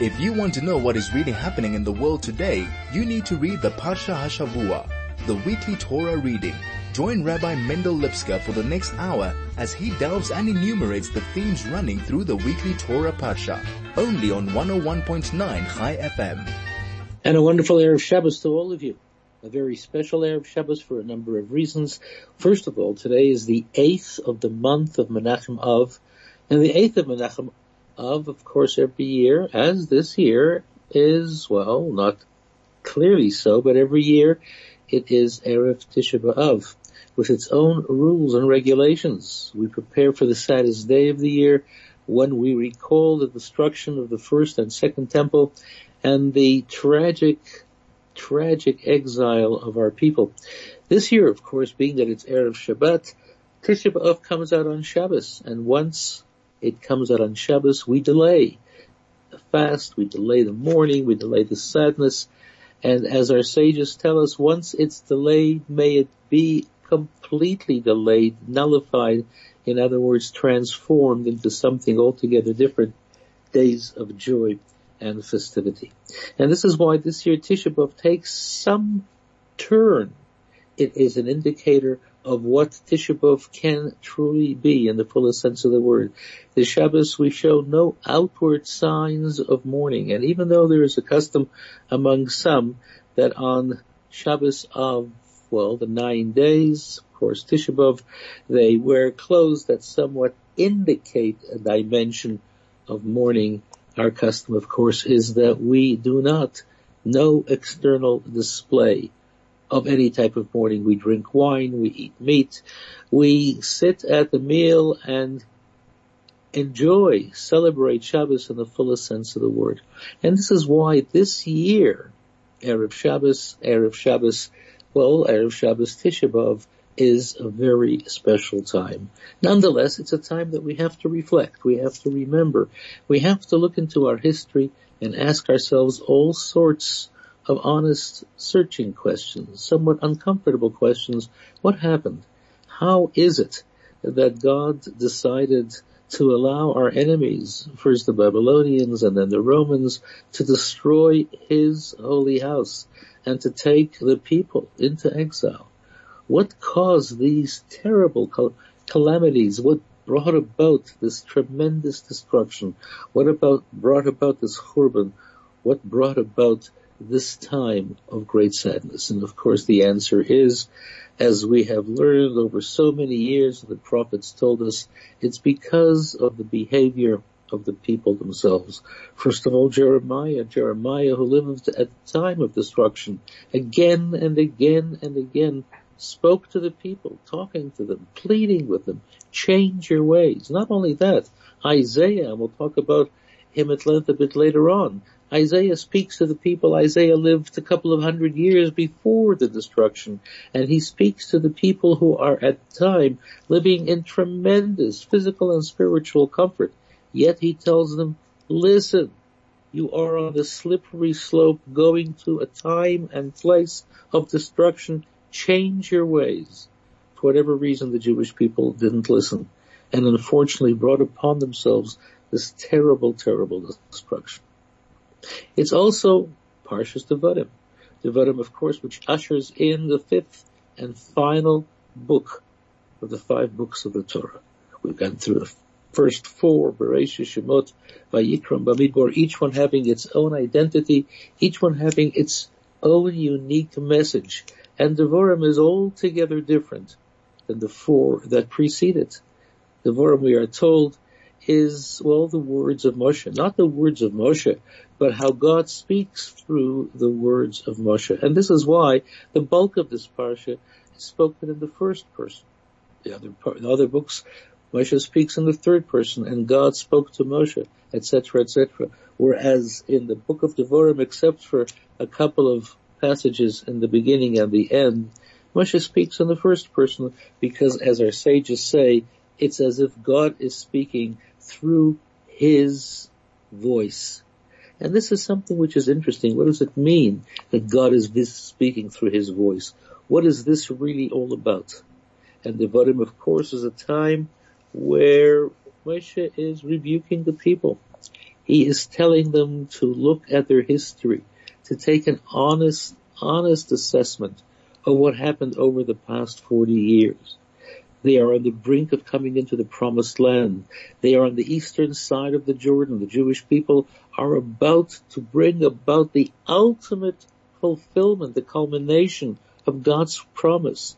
If you want to know what is really happening in the world today, you need to read the Parsha Hashavua, the weekly Torah reading. Join Rabbi Mendel Lipskar for the next hour as he delves and enumerates the themes running through the weekly Torah Parsha, only on 101.9 High FM. And a wonderful Erev Shabbos to all of you. A very special Erev Shabbos for a number of reasons. First of all, today is the eighth of the month of Menachem Av, and the eighth of Menachem of, of course, every year, as this year is, well, not clearly so, but every year it is Erev Tisha B'Av with its own rules and regulations. We prepare for the saddest day of the year when we recall the destruction of the first and second temple and the tragic, tragic exile of our people. This year, of course, being that it's Erev Shabbat, Tisha B'Av comes out on Shabbos, and once it comes out on Shabbos, we delay the fast, we delay the mourning, we delay the sadness, and as our sages tell us, once it's delayed, may it be completely delayed, nullified, in other words, transformed into something altogether different, days of joy and festivity. And this is why this year Tisha B'Av takes some turn. It is an indicator of what Tisha B'Av can truly be in the fullest sense of the word. The Shabbos we show no outward signs of mourning, and even though there is a custom among some that on Shabbos of, well, the nine days, of course Tisha B'Av, they wear clothes that somewhat indicate a dimension of mourning. Our custom, of course, is that we do not, no external display of any type of mourning. We drink wine, we eat meat, we sit at the meal and enjoy, celebrate Shabbos in the fullest sense of the word. And this is why this year, Erev Shabbos, Erev Shabbos, well, Erev Shabbos Tisha is a very special time. Nonetheless, it's a time that we have to reflect, we have to remember, we have to look into our history and ask ourselves all sorts of honest searching questions, somewhat uncomfortable questions. What happened? How is it that God decided to allow our enemies, first the Babylonians and then the Romans, to destroy his holy house and to take the people into exile? What caused these terrible cal- calamities? What brought about this tremendous destruction? What about brought about this churban? What brought about this time of great sadness? And of course the answer is, as we have learned over so many years, the prophets told us, it's because of the behavior of the people themselves. First of all, Jeremiah, Jeremiah who lived at the time of destruction, again and again and again spoke to the people, talking to them, pleading with them, change your ways. Not only that, Isaiah, we'll talk about him at length a bit later on, Isaiah speaks to the people. Isaiah lived a couple of hundred years before the destruction, and he speaks to the people who are at the time living in tremendous physical and spiritual comfort. Yet he tells them, listen, you are on the slippery slope going to a time and place of destruction. Change your ways. For whatever reason, the Jewish people didn't listen and unfortunately brought upon themselves this terrible, terrible destruction. It's also Parshas Devarim. Devarim, of course, which ushers in the fifth and final book of the five books of the Torah. We've gone through the first four, Bereshit, Shemot, Vayikram, Bamidbar, each one having its own identity, each one having its own unique message. And Devarim is altogether different than the four that precede it. Devarim, we are told, is, well, the words of Moshe. Not the words of Moshe, but how God speaks through the words of Moshe. And this is why the bulk of this parsha is spoken in the first person. The other, the other books, Moshe speaks in the third person, and God spoke to Moshe, etc., etc. Whereas in the book of Devarim, except for a couple of passages in the beginning and the end, Moshe speaks in the first person because, as our sages say, it's as if God is speaking through his voice. And this is something which is interesting. What does it mean that God is speaking through his voice? What is this really all about? And the Devarim, of course, is a time where Moshe is rebuking the people. He is telling them to look at their history, to take an honest, honest assessment of what happened over the past 40 years. They are on the brink of coming into the promised land. They are on the eastern side of the Jordan. The Jewish people are about to bring about the ultimate fulfillment, the culmination of God's promise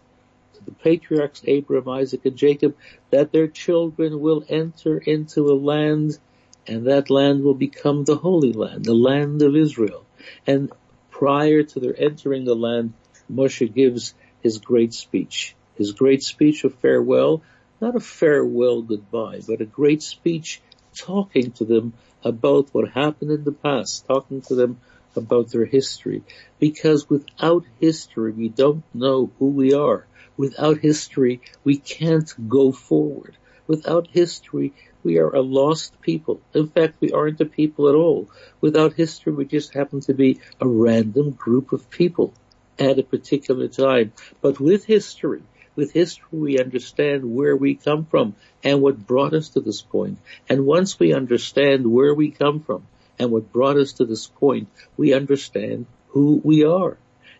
to the patriarchs Abraham, Isaac, and Jacob that their children will enter into a land and that land will become the Holy Land, the land of Israel. And prior to their entering the land, Moshe gives his great speech, his great speech of farewell, not a farewell goodbye, but a great speech talking to them about what happened in the past, talking to them about their history. Because without history, we don't know who we are. Without history, we can't go forward. Without history, we are a lost people. In fact, we aren't a people at all. Without history, we just happen to be a random group of people at a particular time. But with history, with history, we understand where we come from and what brought us to this point. And once we understand where we come from and what brought us to this point, we understand who we are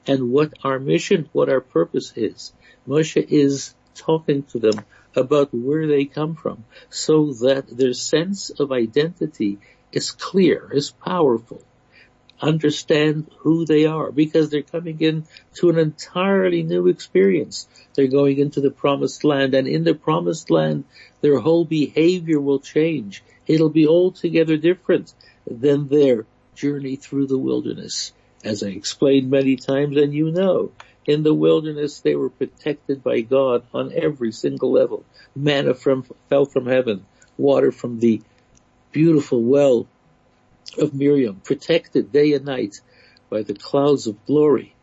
and what our mission, what our purpose is. Moshe is talking to them about where they come from so that their sense of identity is clear, is powerful. Understand who they are because they're coming in to an entirely new experience. They're going into the promised land and in the promised land, their whole behavior will change. It'll be altogether different than their journey through the wilderness. As I explained many times and you know, in the wilderness, they were protected by God on every single level. Manna from, fell from heaven, water from the beautiful well of Miriam, protected day and night by the clouds of glory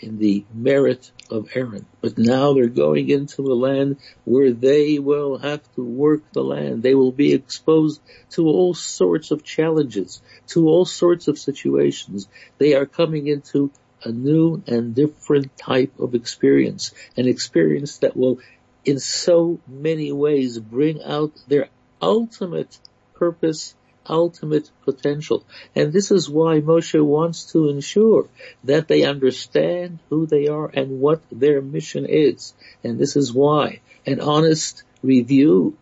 in the merit of Aaron. But now they're going into a land where they will have to work the land. They will be exposed to all sorts of challenges, to all sorts of situations. They are coming into a new and different type of experience, an experience that will in so many ways bring out their ultimate purpose, ultimate potential. And this is why Moshe wants to ensure that they understand who they are and what their mission is. And this is why an honest review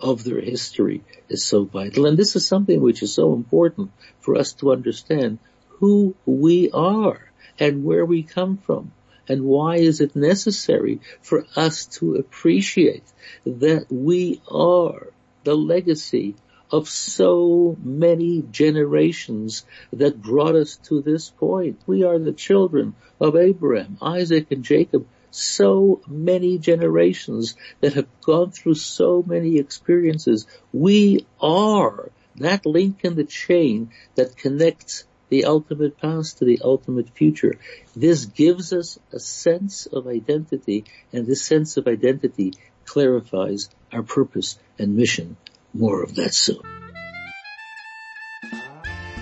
of their history is so vital. And this is something which is so important for us to understand who we are and where we come from. And why is it necessary for us to appreciate that we are the legacy of so many generations that brought us to this point. We are the children of Abraham, Isaac, and Jacob. So many generations that have gone through so many experiences. We are that link in the chain that connects the ultimate past to the ultimate future. This gives us a sense of identity and this sense of identity clarifies our purpose and mission. More of that soon.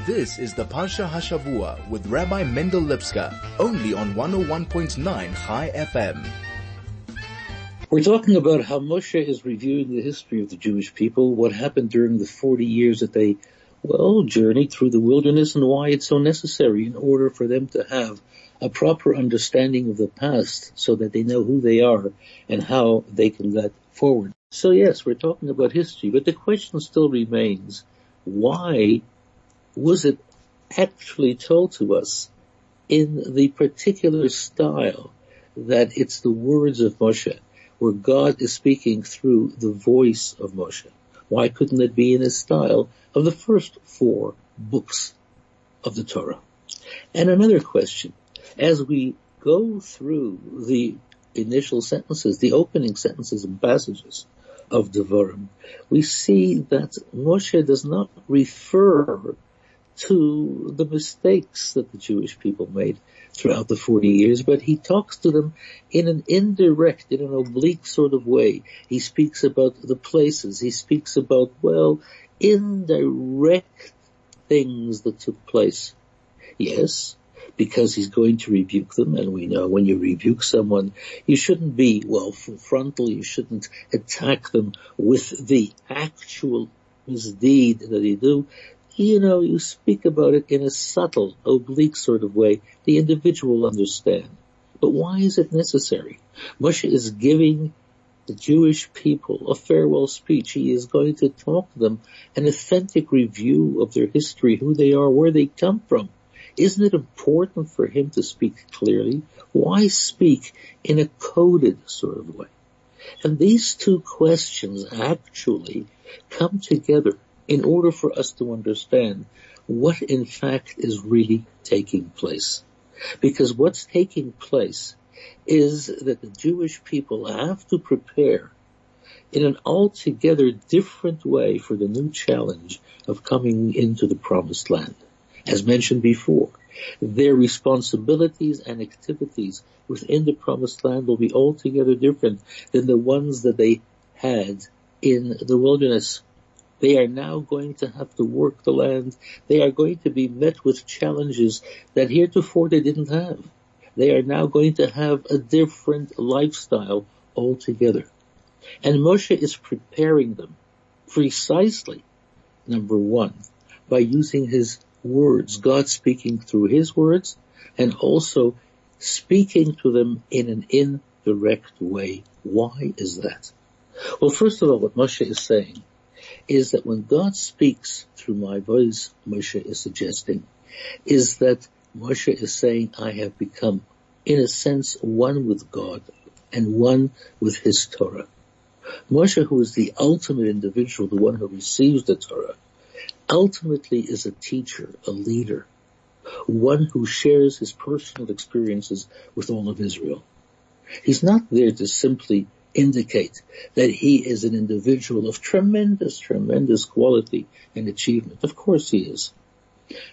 This is the Parsha Hashavua with Rabbi Mendel Lipskar, only on 101.9 High FM. We're talking about how Moshe is reviewing the history of the Jewish people, what happened during the 40 years that they well, journeyed through the wilderness and why it's so necessary in order for them to have a proper understanding of the past so that they know who they are and how they can get forward. So yes, we're talking about history, but the question still remains, why was it actually told to us in the particular style that it's the words of Moshe, where God is speaking through the voice of Moshe? Why couldn't it be in the style of the first four books of the Torah? And another question, as we go through the initial sentences, the opening sentences and passages of Devarim, we see that Moshe does not refer to the mistakes that the Jewish people made throughout the 40 years, but he talks to them in an indirect, in an oblique sort of way. He speaks about the places. He speaks about, well, indirect things that took place. Yes, because he's going to rebuke them, and we know when you rebuke someone, you shouldn't be, well, frontal, you shouldn't attack them with the actual misdeed that they do you know, you speak about it in a subtle, oblique sort of way. The individual will understand. But why is it necessary? Moshe is giving the Jewish people a farewell speech. He is going to talk to them an authentic review of their history, who they are, where they come from. Isn't it important for him to speak clearly? Why speak in a coded sort of way? And these two questions actually come together in order for us to understand what in fact is really taking place. Because what's taking place is that the Jewish people have to prepare in an altogether different way for the new challenge of coming into the promised land. As mentioned before, their responsibilities and activities within the promised land will be altogether different than the ones that they had in the wilderness. They are now going to have to work the land. They are going to be met with challenges that heretofore they didn't have. They are now going to have a different lifestyle altogether. And Moshe is preparing them precisely, number one, by using his words, God speaking through his words, and also speaking to them in an indirect way. Why is that? Well, first of all, what Moshe is saying is that when God speaks through my voice, Moshe is suggesting, is that Moshe is saying, I have become, in a sense, one with God and one with his Torah. Moshe, who is the ultimate individual, the one who receives the Torah, ultimately is a teacher, a leader, one who shares his personal experiences with all of Israel. He's not there to simply indicate that he is an individual of tremendous, tremendous quality and achievement. Of course he is.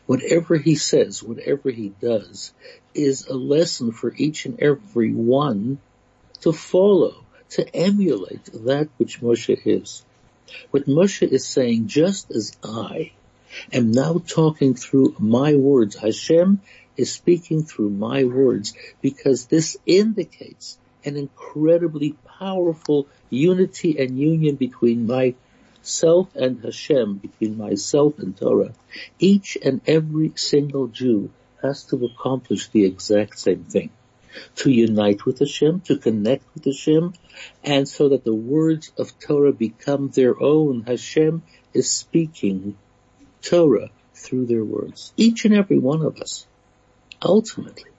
Whatever he says, whatever he does, is a lesson for each and every one to follow, to emulate that which Moshe is. What Moshe is saying, just as I am now talking through my words, Hashem is speaking through my words because this indicates an incredibly powerful unity and union between myself and Hashem, between myself and Torah. Each and every single Jew has to accomplish the exact same thing. To unite with Hashem, to connect with Hashem, and so that the words of Torah become their own. Hashem is speaking Torah through their words. Each and every one of us, ultimately,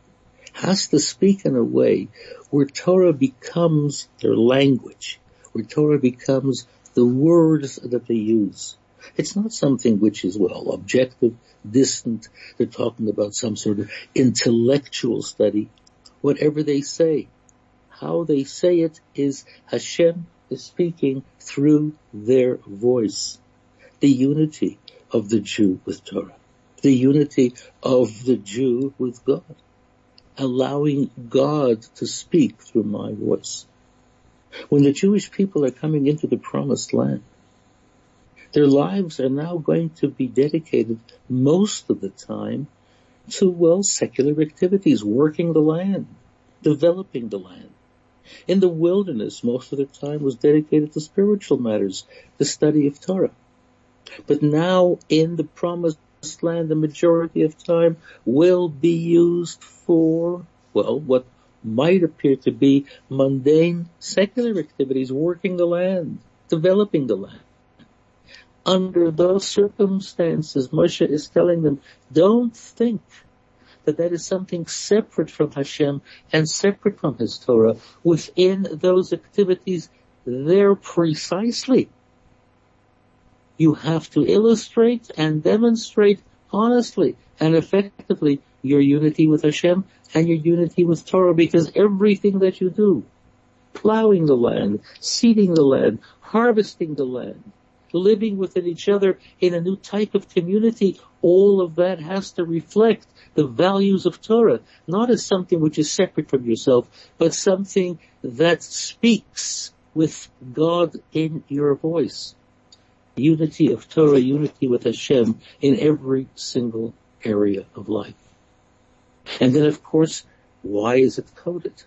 has to speak in a way where Torah becomes their language, where Torah becomes the words that they use. It's not something which is, well, objective, distant. They're talking about some sort of intellectual study. Whatever they say, how they say it is Hashem is speaking through their voice. The unity of the Jew with Torah. The unity of the Jew with God allowing God to speak through my voice. When the Jewish people are coming into the promised land, their lives are now going to be dedicated most of the time to, well, secular activities, working the land, developing the land. In the wilderness, most of the time was dedicated to spiritual matters, the study of Torah. But now in the promised land the majority of time will be used for, well, what might appear to be mundane secular activities, working the land, developing the land. Under those circumstances, Moshe is telling them, don't think that that is something separate from Hashem and separate from His Torah. Within those activities, there precisely you have to illustrate and demonstrate honestly and effectively your unity with Hashem and your unity with Torah because everything that you do, plowing the land, seeding the land, harvesting the land, living within each other in a new type of community, all of that has to reflect the values of Torah, not as something which is separate from yourself, but something that speaks with God in your voice unity of Torah, unity with Hashem in every single area of life. And then of course, why is it coded?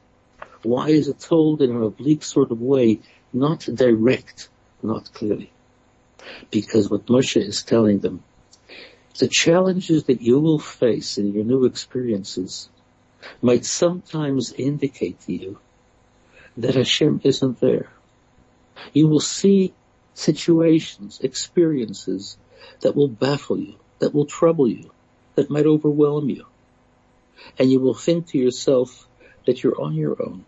Why is it told in an oblique sort of way, not direct, not clearly? Because what Moshe is telling them The challenges that you will face in your new experiences might sometimes indicate to you that Hashem isn't there. You will see situations, experiences that will baffle you, that will trouble you, that might overwhelm you. And you will think to yourself that you're on your own.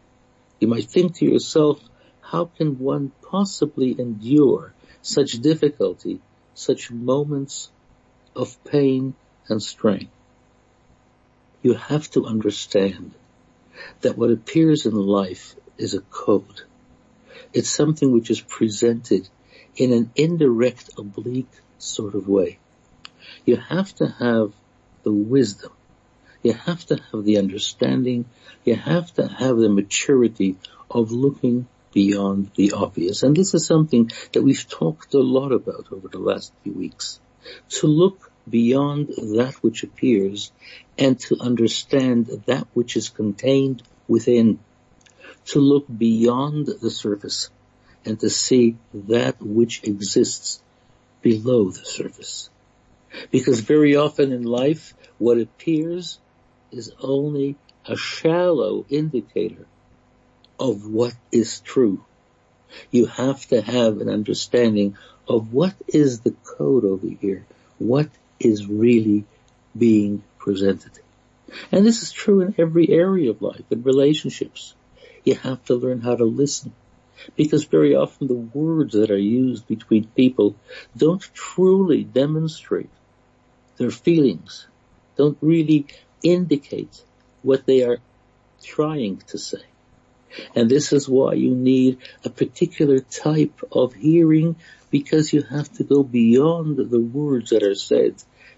You might think to yourself, how can one possibly endure such difficulty, such moments of pain and strain? You have to understand that what appears in life is a code. It's something which is presented in an indirect, oblique sort of way. You have to have the wisdom. You have to have the understanding. You have to have the maturity of looking beyond the obvious. And this is something that we've talked a lot about over the last few weeks. To look beyond that which appears and to understand that which is contained within. To look beyond the surface and to see that which exists below the surface. Because very often in life, what appears is only a shallow indicator of what is true. You have to have an understanding of what is the code over here, what is really being presented. And this is true in every area of life, in relationships. You have to learn how to listen because very often the words that are used between people don't truly demonstrate their feelings, don't really indicate what they are trying to say. And this is why you need a particular type of hearing because you have to go beyond the words that are said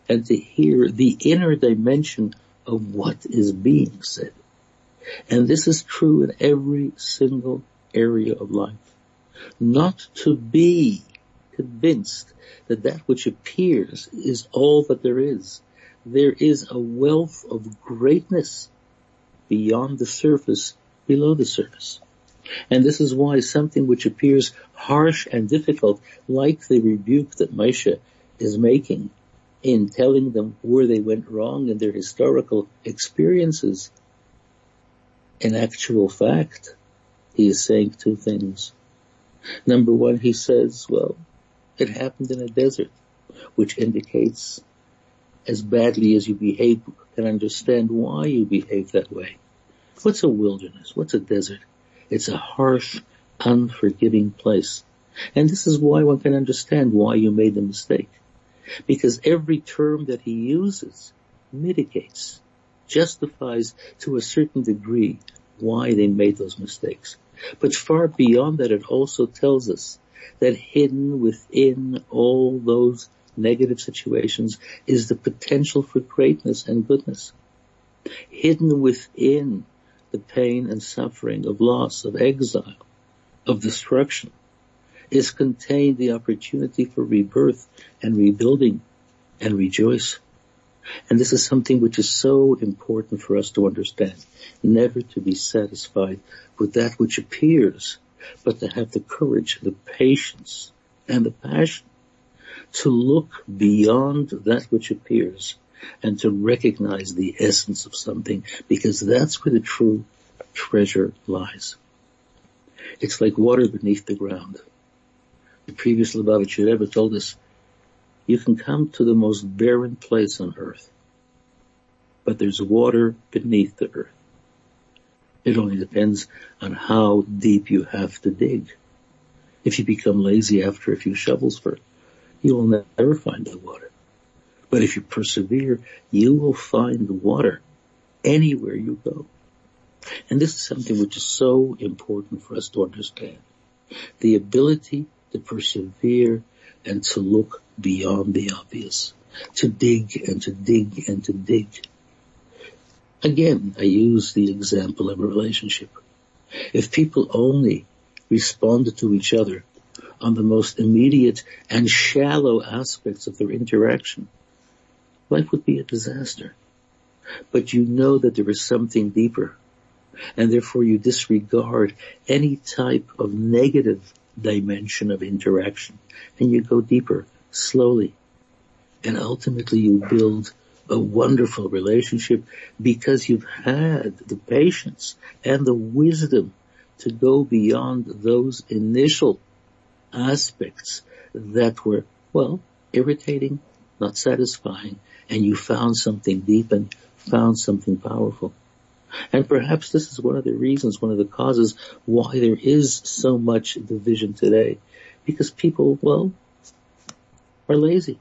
and to hear the inner dimension of what is being said. And this is true in every single area of life. Not to be convinced that that which appears is all that there is. There is a wealth of greatness beyond the surface, below the surface. And this is why something which appears harsh and difficult, like the rebuke that Moshe is making in telling them where they went wrong in their historical experiences, in actual fact, he is saying two things. Number one, he says, well, it happened in a desert, which indicates as badly as you behave, can understand why you behave that way. What's a wilderness? What's a desert? It's a harsh, unforgiving place. And this is why one can understand why you made the mistake. Because every term that he uses mitigates, justifies to a certain degree why they made those mistakes. But far beyond that, it also tells us that hidden within all those negative situations is the potential for greatness and goodness. Hidden within the pain and suffering of loss, of exile, of destruction, is contained the opportunity for rebirth and rebuilding and rejoice. And this is something which is so important for us to understand. Never to be satisfied with that which appears, but to have the courage, the patience, and the passion to look beyond that which appears and to recognize the essence of something because that's where the true treasure lies. It's like water beneath the ground. The previous Lubavitcher Rebbe told us, you can come to the most barren place on earth, but there's water beneath the earth. It only depends on how deep you have to dig. If you become lazy after a few shovels first, you will never find the water. But if you persevere, you will find the water anywhere you go. And this is something which is so important for us to understand. The ability to persevere and to look beyond the obvious. To dig and to dig and to dig. Again, I use the example of a relationship. If people only responded to each other on the most immediate and shallow aspects of their interaction, life would be a disaster. But you know that there is something deeper and therefore you disregard any type of negative dimension of interaction and you go deeper, slowly, And ultimately you build a wonderful relationship because you've had the patience and the wisdom to go beyond those initial aspects that were, well, irritating, not satisfying, and you found something deep and found something powerful. And perhaps this is one of the reasons, one of the causes why there is so much division today. Because people, well, are lazy.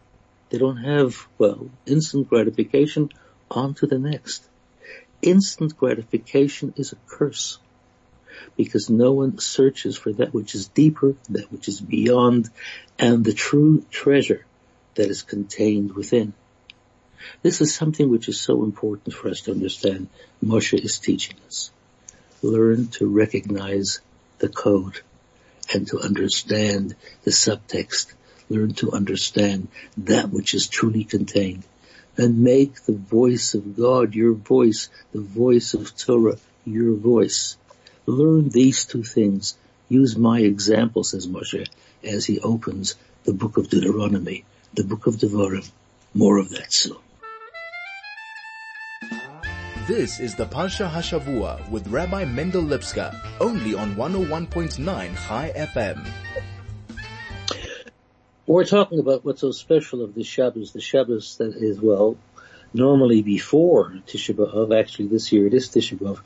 They don't have, well, instant gratification on to the next. Instant gratification is a curse because no one searches for that which is deeper, that which is beyond, and the true treasure that is contained within. This is something which is so important for us to understand. Moshe is teaching us. Learn to recognize the code and to understand the subtext. Learn to understand that which is truly contained and make the voice of God your voice, the voice of Torah your voice. Learn these two things. Use my example, says Moshe, as he opens the book of Deuteronomy, the book of Devarim. More of that soon. This is the Parsha Hashavua with Rabbi Mendel Lipskar, only on 101.9 High FM. We're talking about what's so special of the Shabbos, the Shabbos that is, well, normally before Tisha B'Av, actually this year it is Tisha B'Av.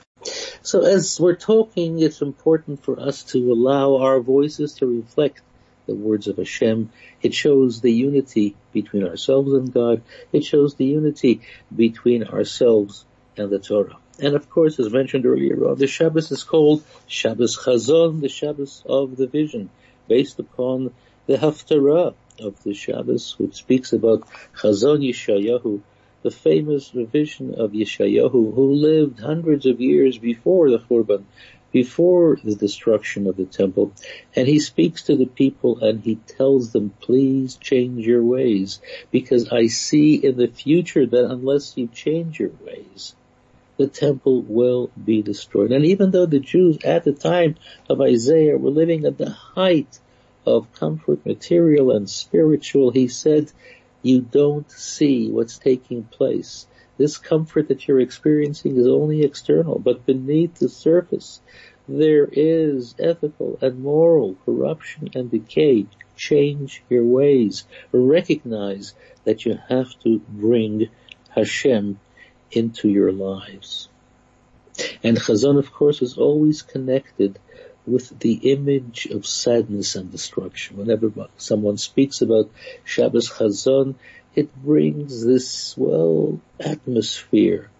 So as we're talking, it's important for us to allow our voices to reflect the words of Hashem. It shows the unity between ourselves and God. It shows the unity between ourselves and the Torah. And of course, as mentioned earlier the Shabbos is called Shabbos Chazon, the Shabbos of the vision, based upon the Haftarah of the Shabbos, which speaks about Chazon Yeshayahu, the famous vision of Yeshayahu, who lived hundreds of years before the Churban, before the destruction of the temple. And he speaks to the people and he tells them, please change your ways, because I see in the future that unless you change your ways, the temple will be destroyed. And even though the Jews at the time of Isaiah were living at the height of comfort, material and spiritual, he said, you don't see what's taking place. This comfort that you're experiencing is only external, but beneath the surface, there is ethical and moral corruption and decay. Change your ways. Recognize that you have to bring Hashem into your lives. And Chazon, of course, is always connected with the image of sadness and destruction. Whenever someone speaks about Shabbos Chazon, it brings this, well, atmosphere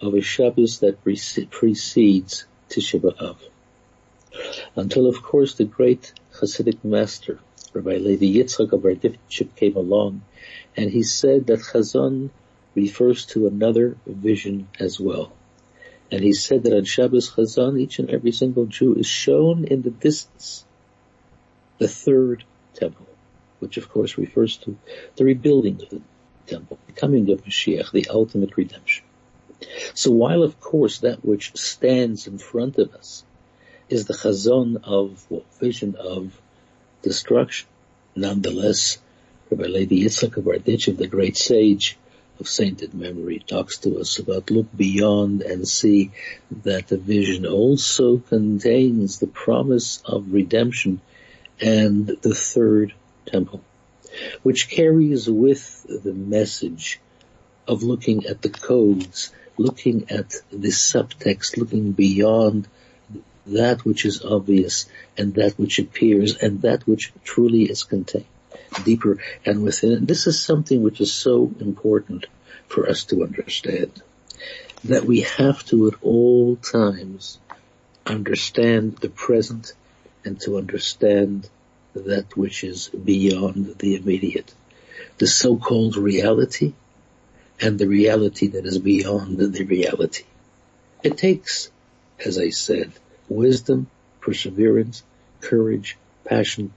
of a Shabbos that precedes Tisha B'Av. Until, of course, the great Hasidic master, Rabbi Levi Yitzchak of Berditchev came along, and he said that Chazon refers to another vision as well. And he said that on Shabbos Chazon, each and every single Jew is shown in the distance the third temple, which of course refers to the rebuilding of the temple, the coming of Mashiach, the ultimate redemption. So while of course that which stands in front of us is the chazon of well, vision of destruction, nonetheless, Rabbi Levi Yitzchak of Berditchev, the great sage, of sainted memory talks to us about look beyond and see that the vision also contains the promise of redemption and the third temple, which carries with the message of looking at the codes, looking at the subtext, looking beyond that which is obvious and that which appears and that which truly is contained deeper and within. This is something which is so important for us to understand. That we have to at all times understand the present and to understand that which is beyond the immediate. The so-called reality and the reality that is beyond the reality. It takes, as I said, wisdom, perseverance, courage, passion,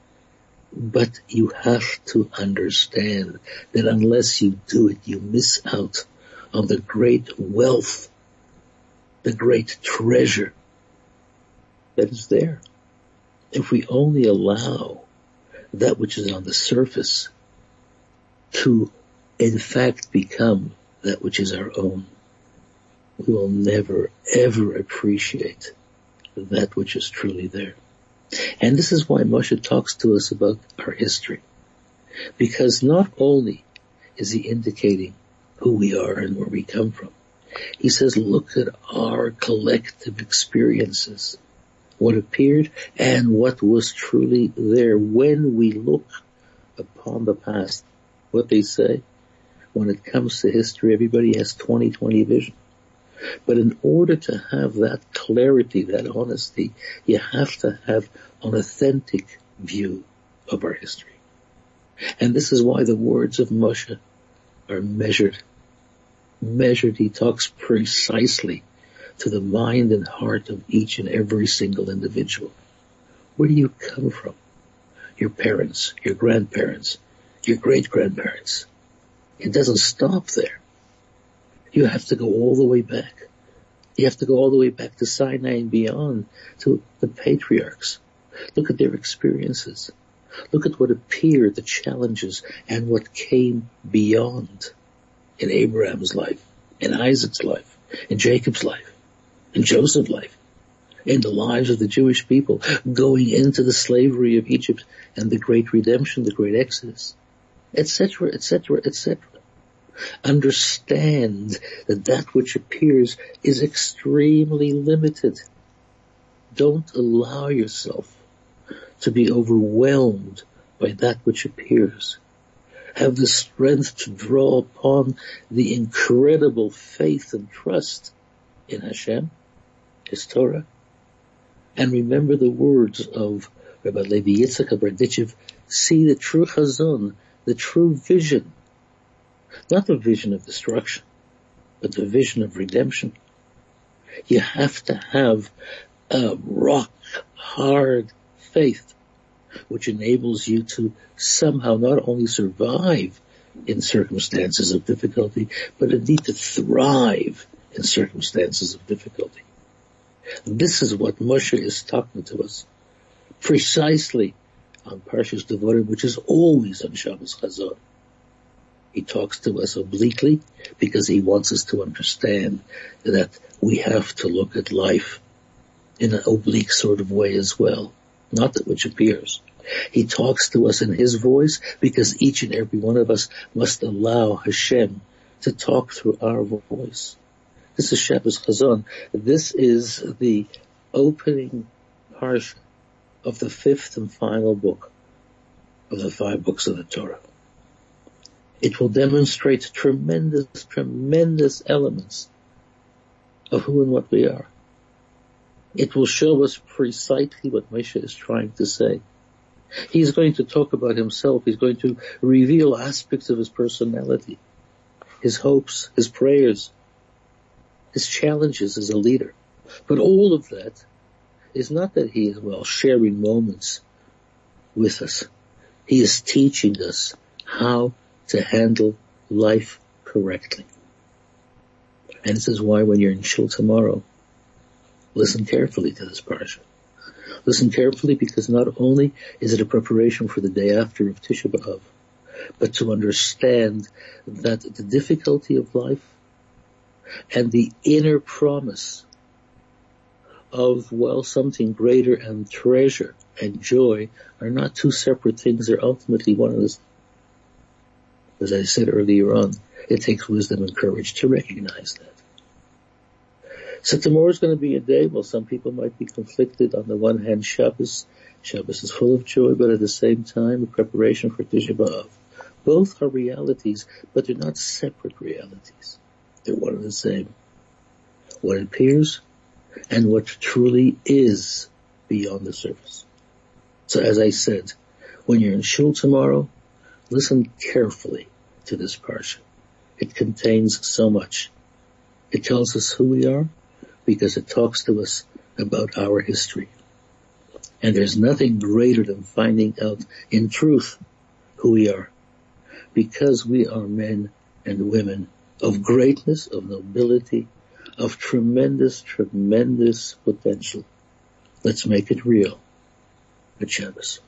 but you have to understand that unless you do it, you miss out on the great wealth, the great treasure that is there. If we only allow that which is on the surface to in fact become that which is our own, we will never ever appreciate that which is truly there. And this is why Moshe talks to us about our history. Because not only is he indicating who we are and where we come from, he says, look at our collective experiences, what appeared and what was truly there when we look upon the past. What they say, when it comes to history, everybody has 20-20 vision. But in order to have that clarity, that honesty, you have to have an authentic view of our history. And this is why the words of Moshe are measured measured, he talks precisely to the mind and heart of each and every single individual. Where do you come from? Your parents, your grandparents, your great grandparents. It doesn't stop there. You have to go all the way back. You have to go all the way back to Sinai and beyond to the patriarchs. Look at their experiences. Look at what appeared, the challenges, and what came beyond in Abraham's life, in Isaac's life, in Jacob's life, in Joseph's life, in the lives of the Jewish people going into the slavery of Egypt and the great redemption, the great exodus, etc., etc., etc. Understand that that which appears is extremely limited. Don't allow yourself to be overwhelmed by that which appears have the strength to draw upon the incredible faith and trust in Hashem, His Torah, and remember the words of Rabbi Levi Yitzchak Berditchev, see the true chazon, the true vision, not the vision of destruction, but the vision of redemption. You have to have a rock hard faith which enables you to somehow not only survive in circumstances of difficulty, but indeed to thrive in circumstances of difficulty. This is what Moshe is talking to us precisely on Parshas Devarim, which is always on Shabbos Chazon. He talks to us obliquely because he wants us to understand that we have to look at life in an oblique sort of way as well, not that which appears. He talks to us in His voice because each and every one of us must allow Hashem to talk through our voice. This is Shabbos Chazon. This is the opening parsha of the fifth and final book of the five books of the Torah. It will demonstrate tremendous, tremendous elements of who and what we are. It will show us precisely what Moshe is trying to say. He's going to talk about himself. He's going to reveal aspects of his personality, his hopes, his prayers, his challenges as a leader. But all of that is not that he is, well, sharing moments with us. He is teaching us how to handle life correctly. And this is why when you're in shul tomorrow, listen carefully to this parsha. Listen carefully because not only is it a preparation for the day after of Tisha B'Av, but to understand that the difficulty of life and the inner promise of, well, something greater and treasure and joy are not two separate things. They're ultimately one of the, as I said earlier on, it takes wisdom and courage to recognize that. So tomorrow is going to be a day, well, some people might be conflicted. On the one hand, Shabbos, Shabbos is full of joy, but at the same time, a preparation for Tisha B'Av. Both are realities, but they're not separate realities. They're one and the same. What appears and what truly is beyond the surface. So as I said, when you're in shul tomorrow, listen carefully to this parsha. It contains so much. It tells us who we are because it talks to us about our history. And there's nothing greater than finding out in truth who we are. Because we are men and women of greatness, of nobility, of tremendous, tremendous potential. Let's make it real at Shabbos.